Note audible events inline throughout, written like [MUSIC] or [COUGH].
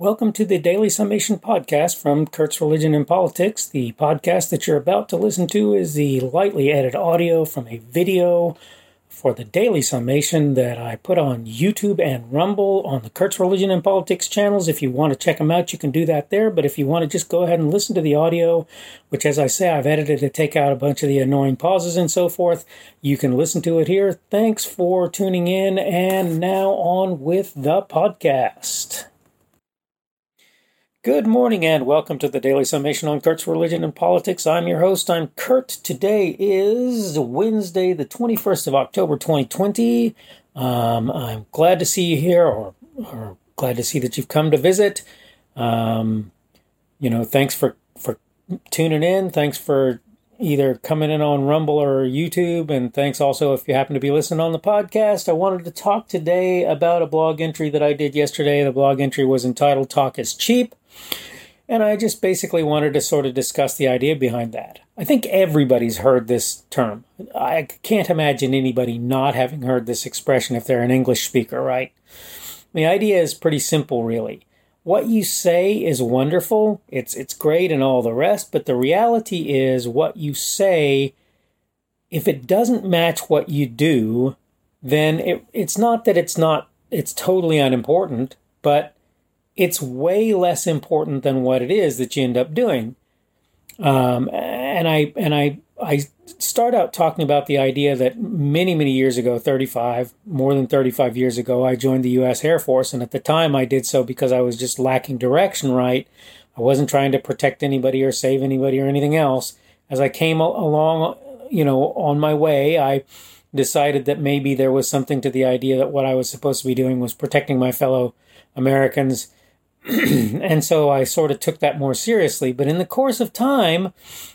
Welcome to the Daily Summation podcast from Kurt's Religion and Politics. The podcast that you're about to listen to is the lightly edited audio from a video for the Daily Summation that I put on YouTube and Rumble on the Kurt's Religion and Politics channels. If you want to check them out, you can do that there. But if you want to just go ahead and listen to the audio, which, as I say, I've edited to take out a bunch of the annoying pauses and so forth, you can listen to it here. Thanks for tuning in. And now on with the podcast. Good morning and welcome to the Daily Summation on Kurt's Religion and Politics. I'm your host. I'm Kurt. Today is Wednesday, the 21st of October, 2020. Um, I'm glad to see you here, or, or glad to see that you've come to visit. Um, you know, thanks for for tuning in. Thanks for either coming in on Rumble or YouTube, and thanks also if you happen to be listening on the podcast. I wanted to talk today about a blog entry that I did yesterday. The blog entry was entitled "Talk is Cheap." And I just basically wanted to sort of discuss the idea behind that. I think everybody's heard this term. I can't imagine anybody not having heard this expression if they're an English speaker, right? The idea is pretty simple, really. What you say is wonderful, it's, it's great and all the rest, but the reality is what you say, if it doesn't match what you do, then it, it's not that it's not, it's totally unimportant, but it's way less important than what it is that you end up doing. Um, and I and I I start out talking about the idea that many many years ago, 35 more than 35 years ago, I joined the U.S. Air Force, and at the time I did so because I was just lacking direction. Right, I wasn't trying to protect anybody or save anybody or anything else. As I came along, you know, on my way, I decided that maybe there was something to the idea that what I was supposed to be doing was protecting my fellow Americans [CLEARS THROAT] and so I sort of took that more seriously. But in the course of time,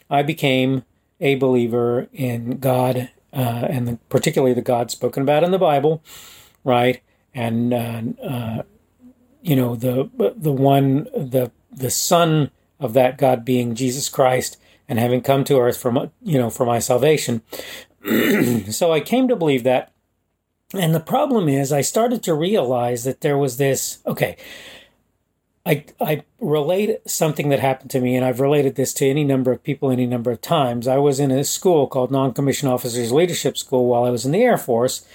I became a believer in God, uh, and the, particularly the God spoken about in the Bible, right? And uh, uh, you know the the one the the Son of that God being Jesus Christ, and having come to earth for you know for my salvation. [CLEARS THROAT] so I came to believe that. And the problem is, I started to realize that there was this okay I, I relate something that happened to me, and I've related this to any number of people any number of times. I was in a school called Non Commissioned Officers Leadership School while I was in the Air Force,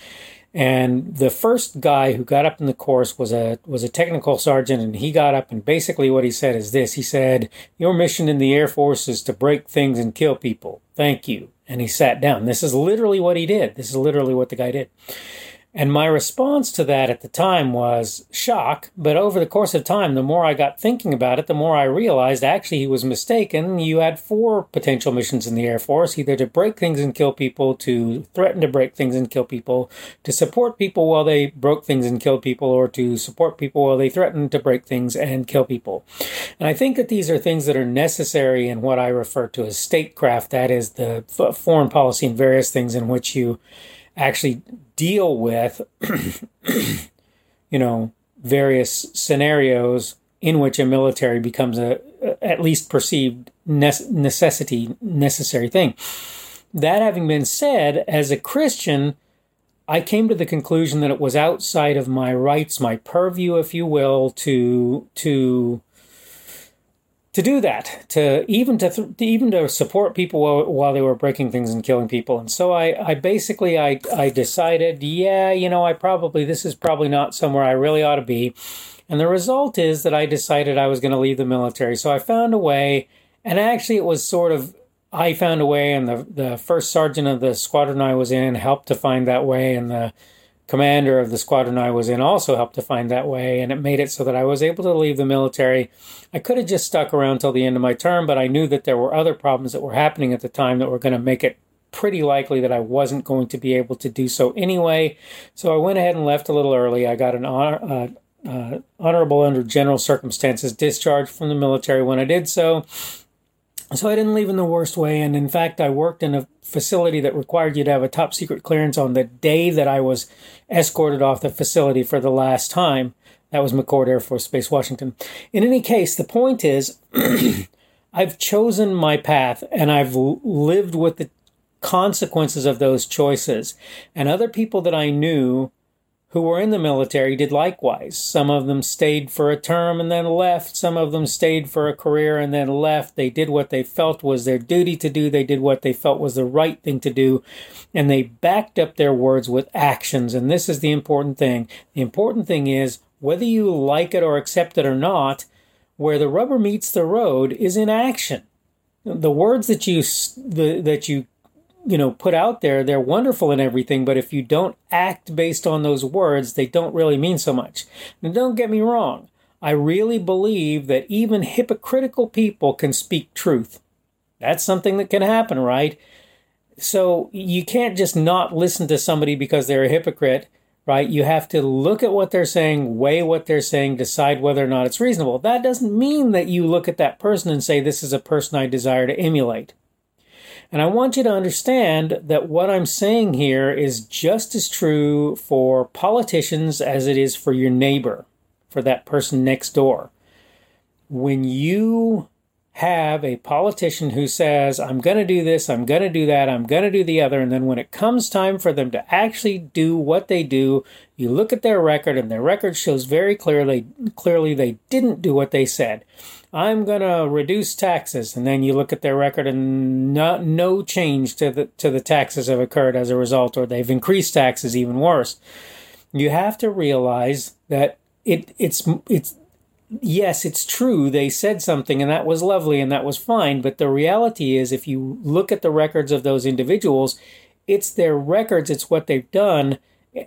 and the first guy who got up in the course was a was a technical sergeant, and he got up and basically what he said is this: he said, "Your mission in the Air Force is to break things and kill people. Thank you." And he sat down. This is literally what he did. This is literally what the guy did. And my response to that at the time was shock. But over the course of time, the more I got thinking about it, the more I realized actually he was mistaken. You had four potential missions in the Air Force either to break things and kill people, to threaten to break things and kill people, to support people while they broke things and killed people, or to support people while they threatened to break things and kill people. And I think that these are things that are necessary in what I refer to as statecraft that is, the foreign policy and various things in which you actually deal with, you know, various scenarios in which a military becomes a, at least perceived necessity, necessary thing. That having been said, as a Christian, I came to the conclusion that it was outside of my rights, my purview, if you will, to to to do that, to even to, th- to even to support people while, while, they were breaking things and killing people. And so I, I basically I, I decided, yeah, you know, I probably this is probably not somewhere I really ought to be. And the result is that I decided I was going to leave the military. So I found a way, and actually it was sort of I found a way, and the the first sergeant of the squadron I was in helped to find that way, and the commander of the squadron I was in also helped to find that way, and it made it so that I was able to leave the military. I could have just stuck around till the end of my term, but I knew that there were other problems that were happening at the time that were going to make it pretty likely that I wasn't going to be able to do so anyway. So I went ahead and left a little early. I got an honor, uh, uh, honorable under general circumstances discharge from the military when I did so. So I didn't leave in the worst way. And in fact, I worked in a facility that required you to have a top secret clearance on the day that I was escorted off the facility for the last time. That was McChord Air Force Base, Washington. In any case, the point is [CLEARS THROAT] I've chosen my path and I've lived with the consequences of those choices. And other people that I knew who were in the military did likewise. Some of them stayed for a term and then left. Some of them stayed for a career and then left. They did what they felt was their duty to do. They did what they felt was the right thing to do. And they backed up their words with actions. And this is the important thing. The important thing is whether you like it or accept it or not, where the rubber meets the road is in action. The words that you that you you know put out there they're wonderful and everything but if you don't act based on those words they don't really mean so much. Now don't get me wrong. I really believe that even hypocritical people can speak truth. That's something that can happen right? So you can't just not listen to somebody because they're a hypocrite right? You have to look at what they're saying weigh what they're saying decide whether or not it's reasonable. That doesn't mean that you look at that person and say this is a person i desire to emulate and I want you to understand that what I'm saying here is just as true for politicians as it is for your neighbor, for that person next door. When you have a politician who says, I'm going to do this, I'm going to do that, I'm going to do the other, and then when it comes time for them to actually do what they do, you look at their record, and their record shows very clearly, clearly they didn't do what they said. I'm going to reduce taxes, and then you look at their record, and not, no change to the to the taxes have occurred as a result, or they've increased taxes even worse. You have to realize that it it's it's yes, it's true they said something, and that was lovely, and that was fine. But the reality is, if you look at the records of those individuals, it's their records, it's what they've done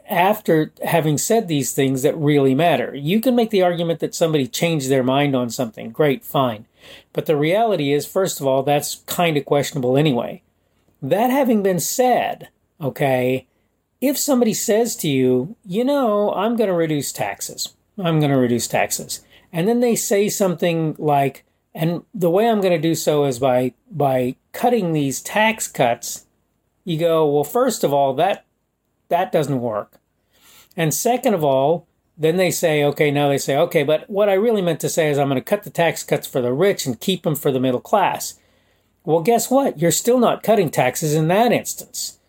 after having said these things that really matter. You can make the argument that somebody changed their mind on something. Great, fine. But the reality is, first of all, that's kind of questionable anyway. That having been said, okay, if somebody says to you, you know, I'm going to reduce taxes, I'm going to reduce taxes, and then they say something like, and the way I'm going to do so is by by cutting these tax cuts, you go, well, first of all, that that doesn't work. And second of all, then they say, okay, now they say, okay, but what I really meant to say is I'm going to cut the tax cuts for the rich and keep them for the middle class. Well, guess what? You're still not cutting taxes in that instance.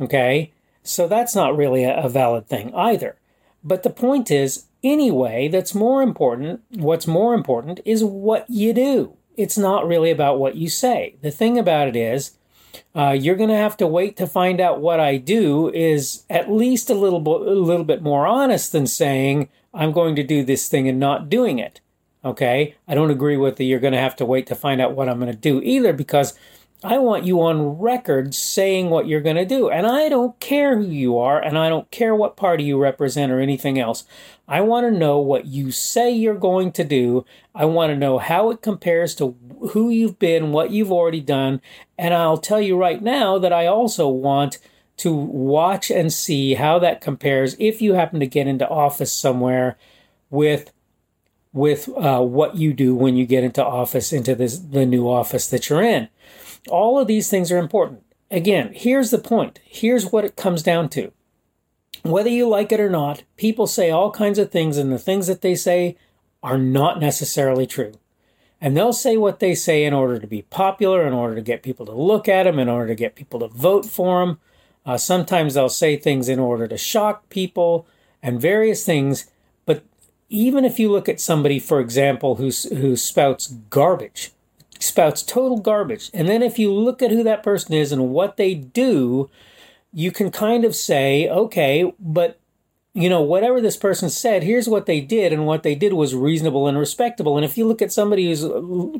Okay? So that's not really a, a valid thing either. But the point is, anyway, that's more important. What's more important is what you do. It's not really about what you say. The thing about it is, uh, you're going to have to wait to find out what I do is at least a little, bo- a little bit more honest than saying I'm going to do this thing and not doing it. Okay, I don't agree with the you're going to have to wait to find out what I'm going to do either because I want you on record saying what you're going to do. And I don't care who you are, and I don't care what party you represent or anything else. I want to know what you say you're going to do. I want to know how it compares to who you've been, what you've already done. And I'll tell you right now that I also want to watch and see how that compares if you happen to get into office somewhere with with uh, what you do when you get into office into this the new office that you're in all of these things are important. Again, here's the point. Here's what it comes down to. Whether you like it or not, people say all kinds of things, and the things that they say are not necessarily true. And they'll say what they say in order to be popular, in order to get people to look at them, in order to get people to vote for them. Uh, sometimes they'll say things in order to shock people and various things. But even if you look at somebody, for example, who, who spouts garbage, spouts total garbage. And then if you look at who that person is and what they do, you can kind of say, okay, but you know, whatever this person said, here's what they did, and what they did was reasonable and respectable. And if you look at somebody who's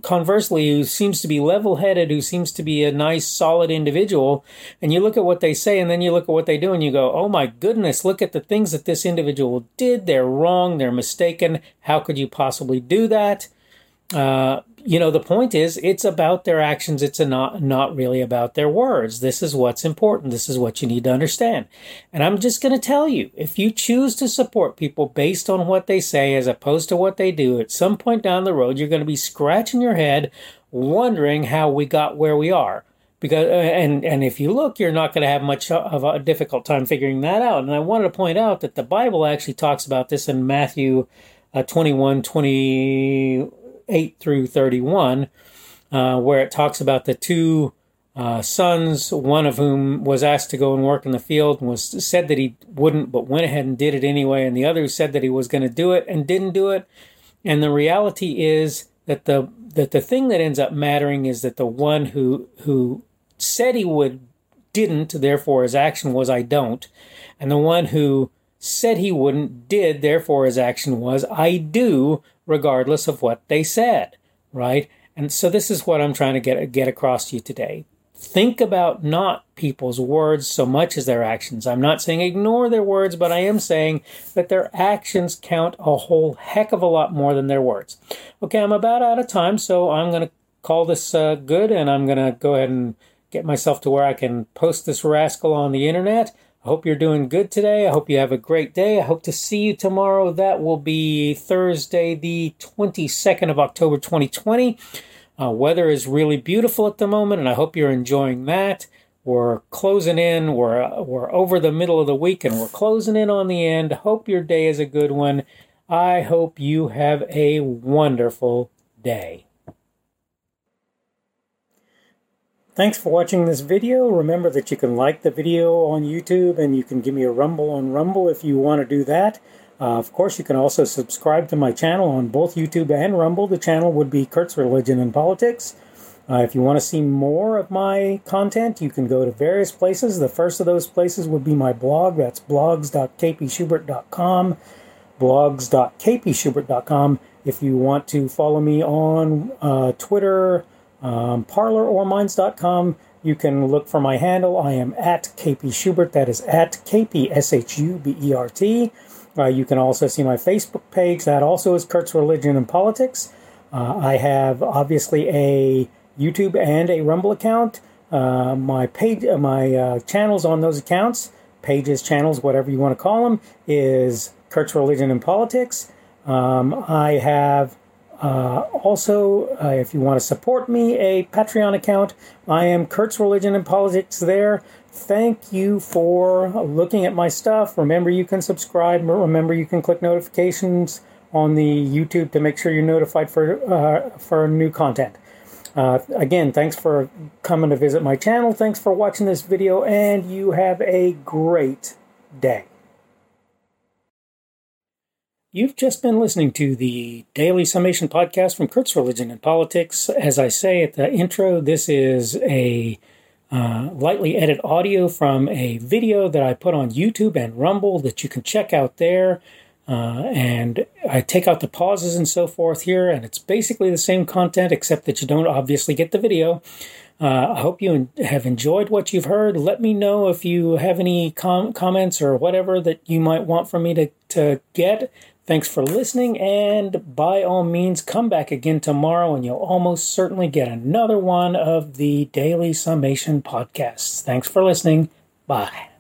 conversely, who seems to be level headed, who seems to be a nice, solid individual, and you look at what they say, and then you look at what they do, and you go, oh my goodness, look at the things that this individual did. They're wrong, they're mistaken. How could you possibly do that? Uh, you know, the point is, it's about their actions. It's not not really about their words. This is what's important. This is what you need to understand. And I'm just going to tell you, if you choose to support people based on what they say as opposed to what they do, at some point down the road, you're going to be scratching your head, wondering how we got where we are. Because uh, and and if you look, you're not going to have much of a difficult time figuring that out. And I wanted to point out that the Bible actually talks about this in Matthew uh, 21, 20 8 through 31, uh, where it talks about the two uh, sons, one of whom was asked to go and work in the field and was said that he wouldn't, but went ahead and did it anyway, and the other said that he was going to do it and didn't do it. And the reality is that the that the thing that ends up mattering is that the one who who said he would didn't, therefore his action was I don't, and the one who said he wouldn't did, therefore his action was I do, regardless of what they said, right? And so this is what I'm trying to get get across to you today think about not people's words so much as their actions. I'm not saying ignore their words, but I am saying that their actions count a whole heck of a lot more than their words. Okay, I'm about out of time, so I'm going to call this uh, good and I'm going to go ahead and get myself to where I can post this rascal on the internet. I hope you're doing good today. I hope you have a great day. I hope to see you tomorrow. That will be Thursday, the 22nd of October, 2020. Uh, weather is really beautiful at the moment, and I hope you're enjoying that. We're closing in. We're uh, we're over the middle of the week, and we're closing in on the end. Hope your day is a good one. I hope you have a wonderful day. Thanks for watching this video. Remember that you can like the video on YouTube and you can give me a rumble on Rumble if you want to do that. Uh, of course, you can also subscribe to my channel on both YouTube and Rumble. The channel would be Kurt's Religion and Politics. Uh, if you want to see more of my content, you can go to various places. The first of those places would be my blog. That's blogs.kpschubert.com. Blogs.kpschubert.com. If you want to follow me on uh, Twitter, um, Parler, or Minds.com, you can look for my handle. I am at KP Schubert. That is at KP S H U B E R T. Uh, you can also see my Facebook page. That also is Kurt's Religion and Politics. Uh, I have obviously a YouTube and a Rumble account. Uh, my page, uh, my uh, channels on those accounts, pages, channels, whatever you want to call them, is Kurt's Religion and Politics. Um, I have uh, also, uh, if you want to support me, a Patreon account. I am Kurt's Religion and Politics there. Thank you for looking at my stuff. Remember, you can subscribe. Remember, you can click notifications on the YouTube to make sure you're notified for uh, for new content. Uh, again, thanks for coming to visit my channel. Thanks for watching this video, and you have a great day. You've just been listening to the Daily Summation podcast from Kurt's Religion and Politics. As I say at the intro, this is a uh, lightly edited audio from a video that I put on YouTube and Rumble that you can check out there. Uh, and I take out the pauses and so forth here, and it's basically the same content except that you don't obviously get the video. Uh, I hope you have enjoyed what you've heard. Let me know if you have any com- comments or whatever that you might want from me to, to get. Thanks for listening, and by all means, come back again tomorrow, and you'll almost certainly get another one of the Daily Summation podcasts. Thanks for listening. Bye.